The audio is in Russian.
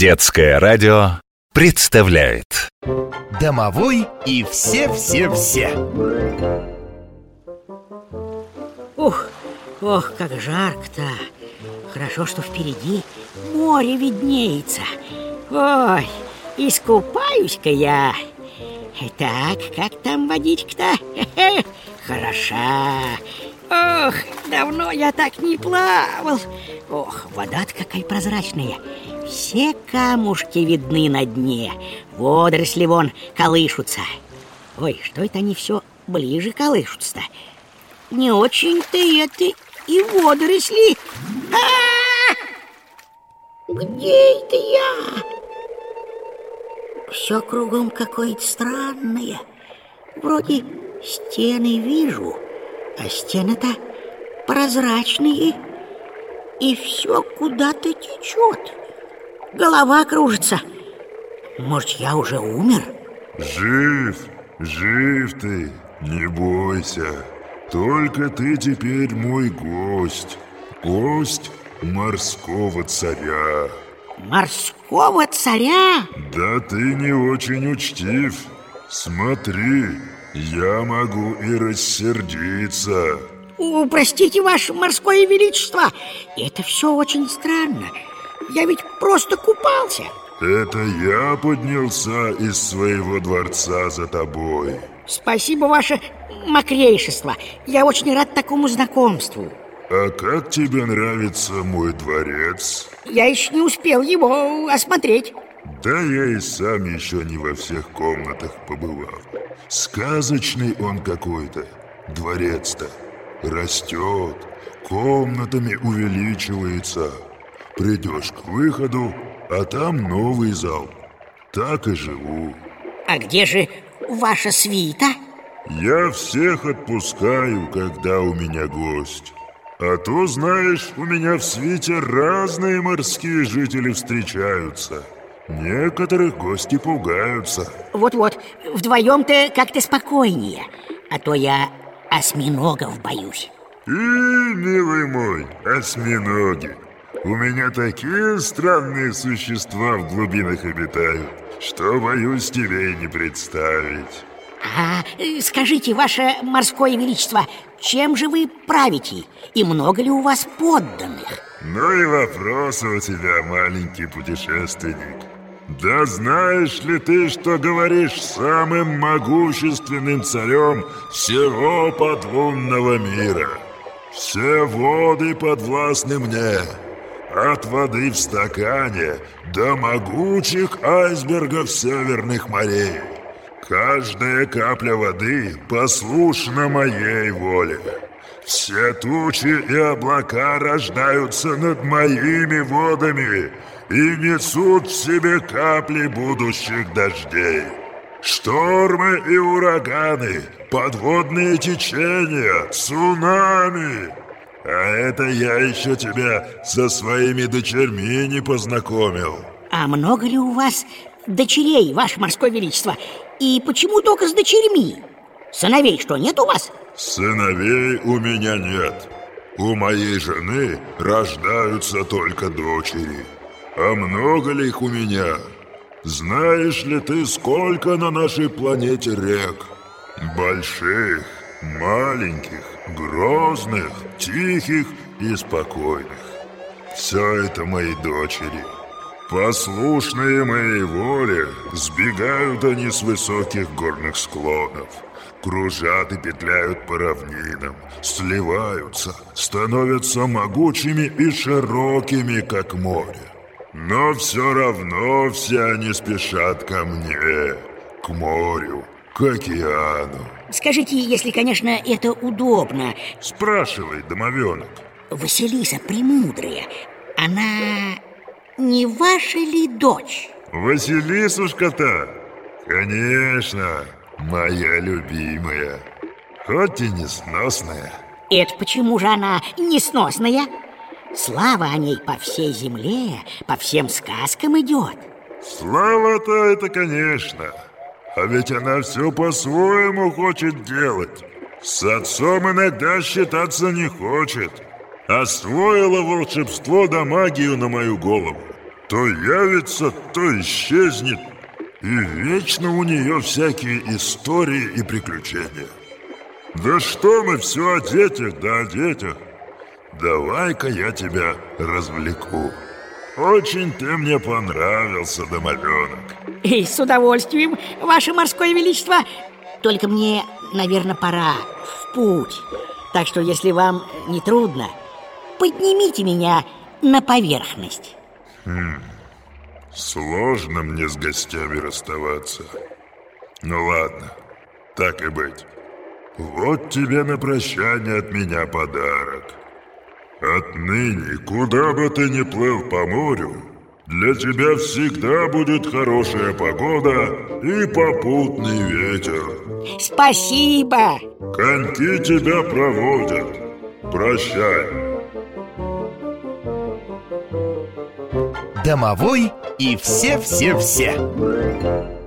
Детское радио представляет. Домовой и все-все-все. Ух, ох, как жарко-то. Хорошо, что впереди море виднеется. Ой, искупаюсь-ка я. Так, как там водичка-то? Хороша. Ох, давно я так не плавал. Ох, вода-то какая прозрачная Все камушки видны на дне Водоросли вон колышутся Ой, что это они все ближе колышутся-то? Не очень-то это и водоросли а Где это я? Все кругом какое-то странное Вроде стены вижу а стены-то прозрачные, и все куда-то течет. Голова кружится. Может, я уже умер? Жив, жив ты, не бойся. Только ты теперь мой гость. Гость морского царя. Морского царя? Да ты не очень учтив. Смотри, я могу и рассердиться. О, простите, ваше морское величество, это все очень странно. Я ведь просто купался. Это я поднялся из своего дворца за тобой. Спасибо, ваше мокрейшество. Я очень рад такому знакомству. А как тебе нравится мой дворец? Я еще не успел его осмотреть. Да я и сам еще не во всех комнатах побывал. Сказочный он какой-то, дворец-то. Растет, комнатами увеличивается. Придешь к выходу, а там новый зал. Так и живу. А где же ваша свита? Я всех отпускаю, когда у меня гость. А то, знаешь, у меня в свите разные морские жители встречаются. Некоторых гости пугаются Вот-вот, вдвоем-то как-то спокойнее А то я осьминогов боюсь И, милый мой, осьминоги У меня такие странные существа в глубинах обитают Что боюсь тебе и не представить А скажите, ваше морское величество, чем же вы правите? И много ли у вас подданных? Ну и вопросы у тебя, маленький путешественник да знаешь ли ты, что говоришь самым могущественным царем всего подлунного мира? Все воды подвластны мне, от воды в стакане до могучих айсбергов северных морей. Каждая капля воды послушна моей воле. Все тучи и облака рождаются над моими водами и несут в себе капли будущих дождей. Штормы и ураганы, подводные течения, цунами. А это я еще тебя со своими дочерьми не познакомил. А много ли у вас дочерей, ваше морское величество? И почему только с дочерьми? Сыновей что, нет у вас? Сыновей у меня нет. У моей жены рождаются только дочери. А много ли их у меня? Знаешь ли ты, сколько на нашей планете рек? Больших, маленьких, грозных, тихих и спокойных. Все это мои дочери. Послушные моей воле, сбегают они с высоких горных склонов – кружат и петляют по равнинам, сливаются, становятся могучими и широкими, как море. Но все равно все они спешат ко мне, к морю, к океану. Скажите, если, конечно, это удобно. Спрашивай, домовенок. Василиса Премудрая, она не ваша ли дочь? Василисушка-то? Конечно, Моя любимая, хоть и несносная Это почему же она несносная? Слава о ней по всей земле, по всем сказкам идет Слава-то это, конечно А ведь она все по-своему хочет делать. С отцом иногда считаться не хочет. Освоила волшебство да магию на мою голову. То явится, то исчезнет. И вечно у нее всякие истории и приключения. Да что мы все о детях, да о детях? Давай-ка я тебя развлеку очень ты мне понравился, домовенок. И с удовольствием, ваше морское величество. Только мне, наверное, пора в путь. Так что, если вам не трудно, поднимите меня на поверхность. Хм, Сложно мне с гостями расставаться. Ну ладно, так и быть. Вот тебе на прощание от меня подарок Отныне, куда бы ты ни плыл по морю, для тебя всегда будет хорошая погода и попутный ветер. Спасибо! Коньки тебя проводят. Прощай. Домовой и все-все-все.